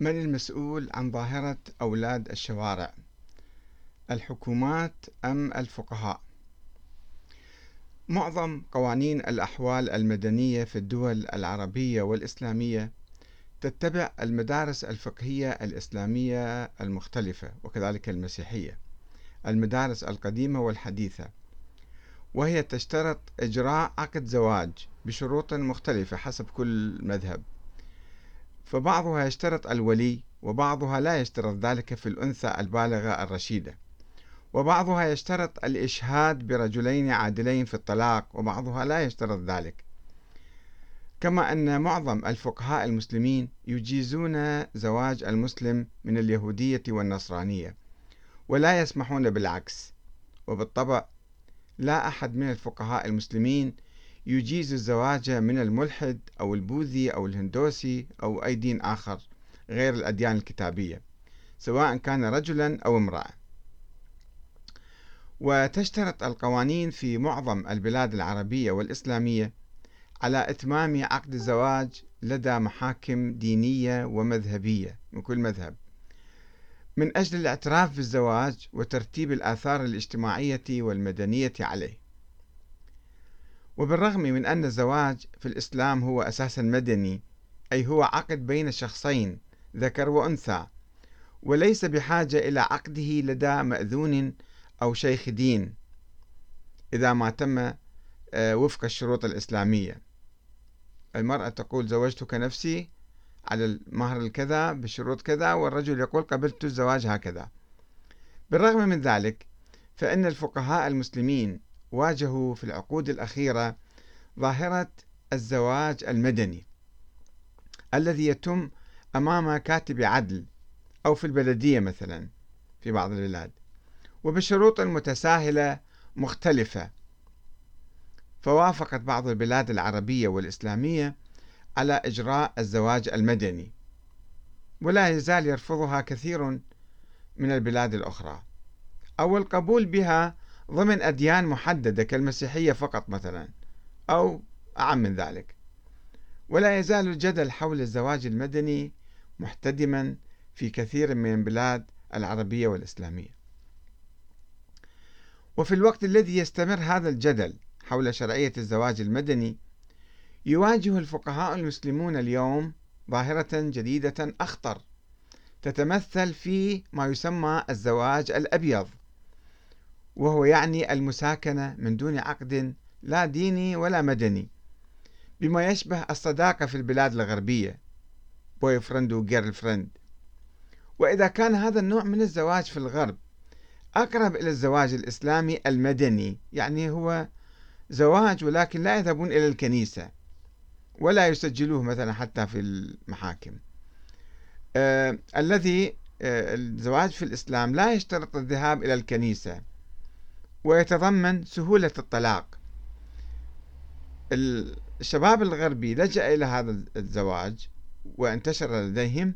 من المسؤول عن ظاهرة أولاد الشوارع؟ الحكومات أم الفقهاء؟ معظم قوانين الأحوال المدنية في الدول العربية والإسلامية تتبع المدارس الفقهية الإسلامية المختلفة وكذلك المسيحية المدارس القديمة والحديثة وهي تشترط إجراء عقد زواج بشروط مختلفة حسب كل مذهب فبعضها يشترط الولي وبعضها لا يشترط ذلك في الأنثى البالغة الرشيدة. وبعضها يشترط الإشهاد برجلين عادلين في الطلاق وبعضها لا يشترط ذلك. كما أن معظم الفقهاء المسلمين يجيزون زواج المسلم من اليهودية والنصرانية ولا يسمحون بالعكس. وبالطبع لا أحد من الفقهاء المسلمين يجيز الزواج من الملحد أو البوذي أو الهندوسي أو أي دين آخر غير الأديان الكتابية سواء كان رجلا أو امرأة. وتشترط القوانين في معظم البلاد العربية والإسلامية على إتمام عقد الزواج لدى محاكم دينية ومذهبية من كل مذهب. من أجل الاعتراف بالزواج وترتيب الآثار الاجتماعية والمدنية عليه. وبالرغم من أن الزواج في الإسلام هو أساسا مدني أي هو عقد بين شخصين ذكر وأنثى وليس بحاجة إلى عقده لدى مأذون أو شيخ دين إذا ما تم آه، وفق الشروط الإسلامية. المرأة تقول زوجتك نفسي على المهر الكذا بشروط كذا والرجل يقول قبلت الزواج هكذا. بالرغم من ذلك فإن الفقهاء المسلمين واجهوا في العقود الأخيرة ظاهرة الزواج المدني الذي يتم أمام كاتب عدل أو في البلدية مثلا في بعض البلاد وبشروط متساهلة مختلفة. فوافقت بعض البلاد العربية والإسلامية على إجراء الزواج المدني ولا يزال يرفضها كثير من البلاد الأخرى. أو القبول بها ضمن أديان محددة كالمسيحية فقط مثلا أو أعم من ذلك. ولا يزال الجدل حول الزواج المدني محتدما في كثير من البلاد العربية والإسلامية. وفي الوقت الذي يستمر هذا الجدل حول شرعية الزواج المدني يواجه الفقهاء المسلمون اليوم ظاهرة جديدة أخطر تتمثل في ما يسمى الزواج الأبيض. وهو يعني المساكنة من دون عقد لا ديني ولا مدني. بما يشبه الصداقة في البلاد الغربية. boyfriend و girlfriend وإذا كان هذا النوع من الزواج في الغرب أقرب إلى الزواج الإسلامي المدني يعني هو زواج ولكن لا يذهبون إلى الكنيسة ولا يسجلوه مثلا حتى في المحاكم. آه الذي آه الزواج في الإسلام لا يشترط الذهاب إلى الكنيسة. ويتضمن سهولة الطلاق. الشباب الغربي لجأ إلى هذا الزواج وانتشر لديهم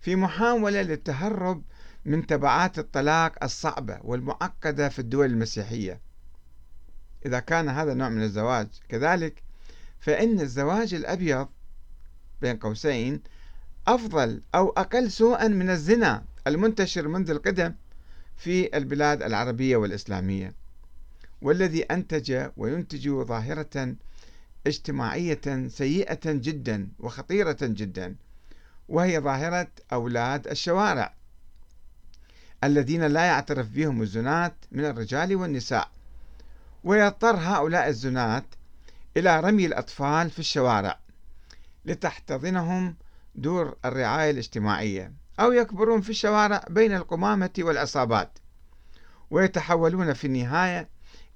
في محاولة للتهرب من تبعات الطلاق الصعبة والمعقدة في الدول المسيحية. إذا كان هذا النوع من الزواج كذلك فإن الزواج الأبيض بين قوسين أفضل أو أقل سوءا من الزنا المنتشر منذ القدم في البلاد العربية والإسلامية. والذي أنتج وينتج ظاهرة اجتماعية سيئة جدا وخطيرة جدا وهي ظاهرة أولاد الشوارع الذين لا يعترف بهم الزنات من الرجال والنساء. ويضطر هؤلاء الزنات إلى رمي الأطفال في الشوارع لتحتضنهم دور الرعاية الاجتماعية أو يكبرون في الشوارع بين القمامة والعصابات. ويتحولون في النهاية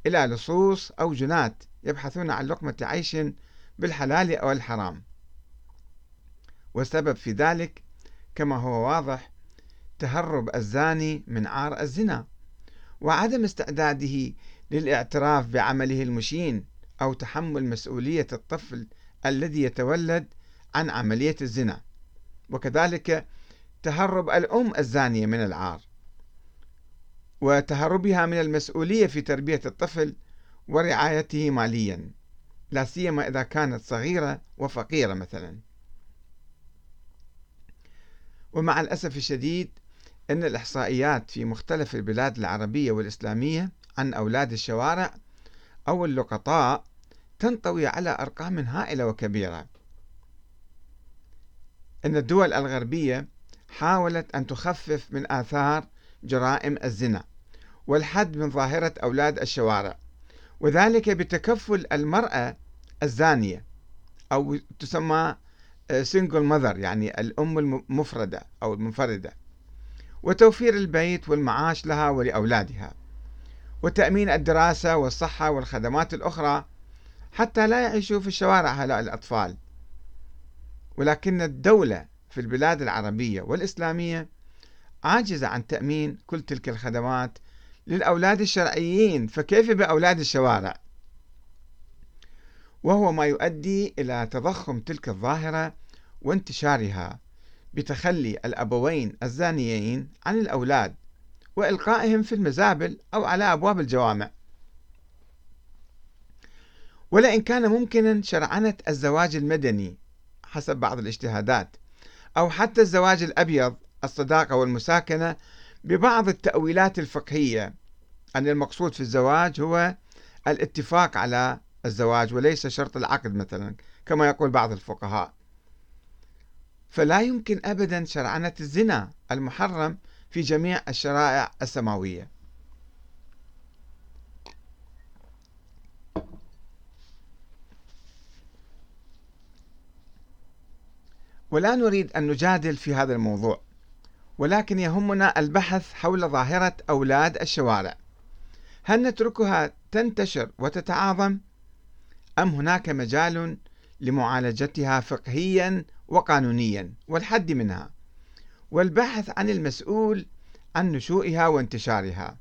إلى لصوص أو جنات يبحثون عن لقمة عيش بالحلال أو الحرام. والسبب في ذلك كما هو واضح تهرب الزاني من عار الزنا وعدم استعداده للاعتراف بعمله المشين أو تحمل مسؤولية الطفل الذي يتولد عن عملية الزنا. وكذلك تهرب الأم الزانية من العار. وتهربها من المسؤولية في تربية الطفل ورعايته ماليا لا سيما إذا كانت صغيرة وفقيرة مثلا. ومع الأسف الشديد أن الإحصائيات في مختلف البلاد العربية والإسلامية عن أولاد الشوارع أو اللقطاء تنطوي على أرقام هائلة وكبيرة. أن الدول الغربية حاولت أن تخفف من آثار جرائم الزنا والحد من ظاهرة أولاد الشوارع وذلك بتكفل المرأة الزانية أو تسمى سينجل ماذر يعني الأم المفردة أو المنفردة وتوفير البيت والمعاش لها ولأولادها وتأمين الدراسة والصحة والخدمات الأخرى حتى لا يعيشوا في الشوارع هؤلاء الأطفال. ولكن الدولة في البلاد العربية والإسلامية عاجزة عن تأمين كل تلك الخدمات للأولاد الشرعيين فكيف بأولاد الشوارع؟ وهو ما يؤدي إلى تضخم تلك الظاهرة وانتشارها بتخلي الأبوين الزانيين عن الأولاد وإلقائهم في المزابل أو على أبواب الجوامع. ولئن كان ممكنا شرعنة الزواج المدني حسب بعض الاجتهادات أو حتى الزواج الأبيض الصداقة والمساكنة ببعض التأويلات الفقهية. أن المقصود في الزواج هو الاتفاق على الزواج وليس شرط العقد مثلا كما يقول بعض الفقهاء. فلا يمكن أبدا شرعنة الزنا المحرم في جميع الشرائع السماوية. ولا نريد أن نجادل في هذا الموضوع. ولكن يهمنا البحث حول ظاهرة أولاد الشوارع. هل نتركها تنتشر وتتعاظم؟ أم هناك مجال لمعالجتها فقهيا وقانونيا؟ والحد منها. والبحث عن المسؤول عن نشوئها وانتشارها.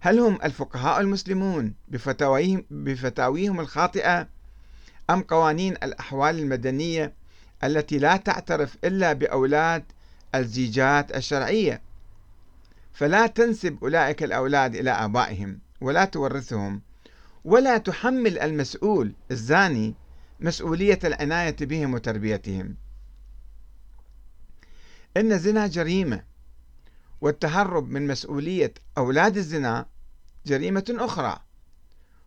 هل هم الفقهاء المسلمون بفتاويهم, بفتاويهم الخاطئة؟ أم قوانين الأحوال المدنية التي لا تعترف إلا بأولاد الزيجات الشرعية. فلا تنسب أولئك الأولاد إلى آبائهم ولا تورثهم ولا تحمل المسؤول الزاني مسؤولية العناية بهم وتربيتهم. إن الزنا جريمة والتهرب من مسؤولية أولاد الزنا جريمة أخرى.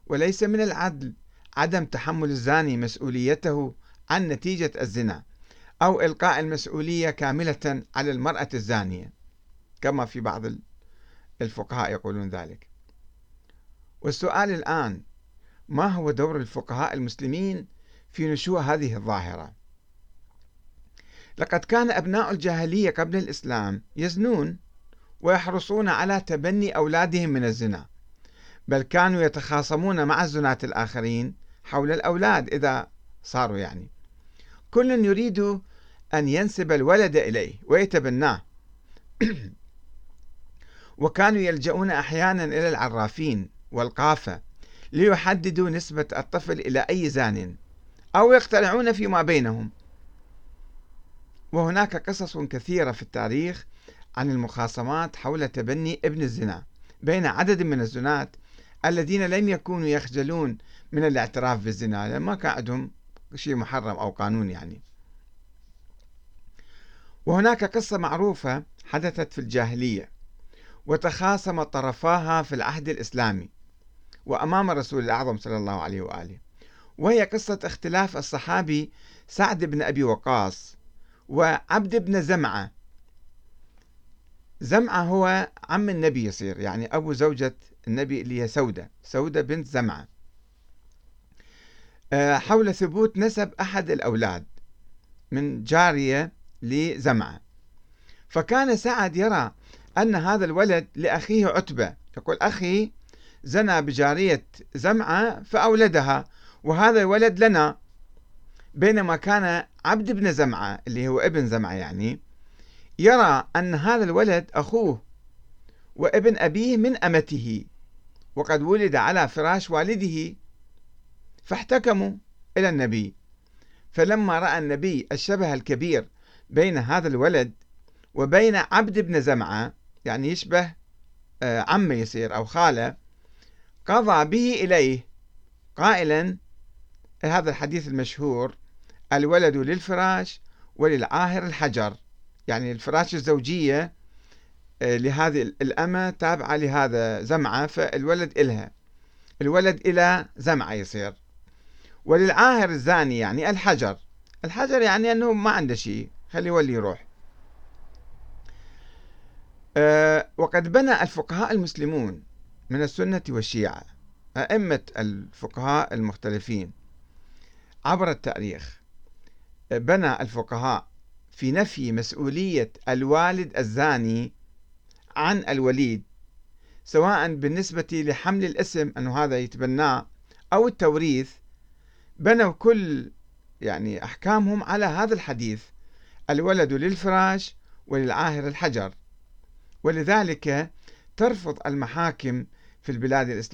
وليس من العدل عدم تحمل الزاني مسؤوليته عن نتيجة الزنا. أو إلقاء المسؤولية كاملة على المرأة الزانية كما في بعض الفقهاء يقولون ذلك. والسؤال الآن ما هو دور الفقهاء المسلمين في نشوء هذه الظاهرة؟ لقد كان أبناء الجاهلية قبل الإسلام يزنون ويحرصون على تبني أولادهم من الزنا بل كانوا يتخاصمون مع الزناة الآخرين حول الأولاد إذا صاروا يعني. كل يريد أن ينسب الولد إليه ويتبناه. وكانوا يلجؤون أحيانا إلى العرافين والقافة ليحددوا نسبة الطفل إلى أي زان أو يقتنعون فيما بينهم. وهناك قصص كثيرة في التاريخ عن المخاصمات حول تبني ابن الزنا بين عدد من الزناة الذين لم يكونوا يخجلون من الاعتراف بالزنا. لأن ما كان عندهم شيء محرم أو قانون يعني. وهناك قصة معروفة حدثت في الجاهلية وتخاصم طرفاها في العهد الإسلامي وأمام الرسول الأعظم صلى الله عليه وآله. وهي قصة اختلاف الصحابي سعد بن أبي وقاص وعبد بن زمعة. زمعة هو عم النبي يصير يعني أبو زوجة النبي اللي هي سودة سودة بنت زمعة. حول ثبوت نسب أحد الأولاد من جارية لزمعة. فكان سعد يرى أن هذا الولد لأخيه عتبة. يقول أخي زنى بجارية زمعة فأولدها وهذا الولد لنا. بينما كان عبد بن زمعة اللي هو ابن زمعة يعني يرى أن هذا الولد أخوه وابن أبيه من أمته وقد ولد على فراش والده. فاحتكموا إلى النبي. فلما رأى النبي الشبه الكبير بين هذا الولد وبين عبد بن زمعة يعني يشبه آه، عمه يصير أو خاله قضى به إليه قائلا هذا الحديث المشهور الولد للفراش وللعاهر الحجر. يعني الفراش الزوجية آه، لهذه الأمة تابعة لهذا زمعة فالولد إلها. الولد إلى زمعة يصير. وللعاهر الزاني يعني الحجر. الحجر يعني أنه ما عنده شيء خليه يولي يروح أه وقد بنى الفقهاء المسلمون من السنة والشيعة أئمة الفقهاء المختلفين عبر التاريخ بنى الفقهاء في نفي مسؤولية الوالد الزاني عن الوليد سواء بالنسبة لحمل الاسم أنه هذا يتبناه أو التوريث بنوا كل يعني أحكامهم على هذا الحديث الولد للفراش وللعاهر الحجر. ولذلك ترفض المحاكم في البلاد الإسلامية.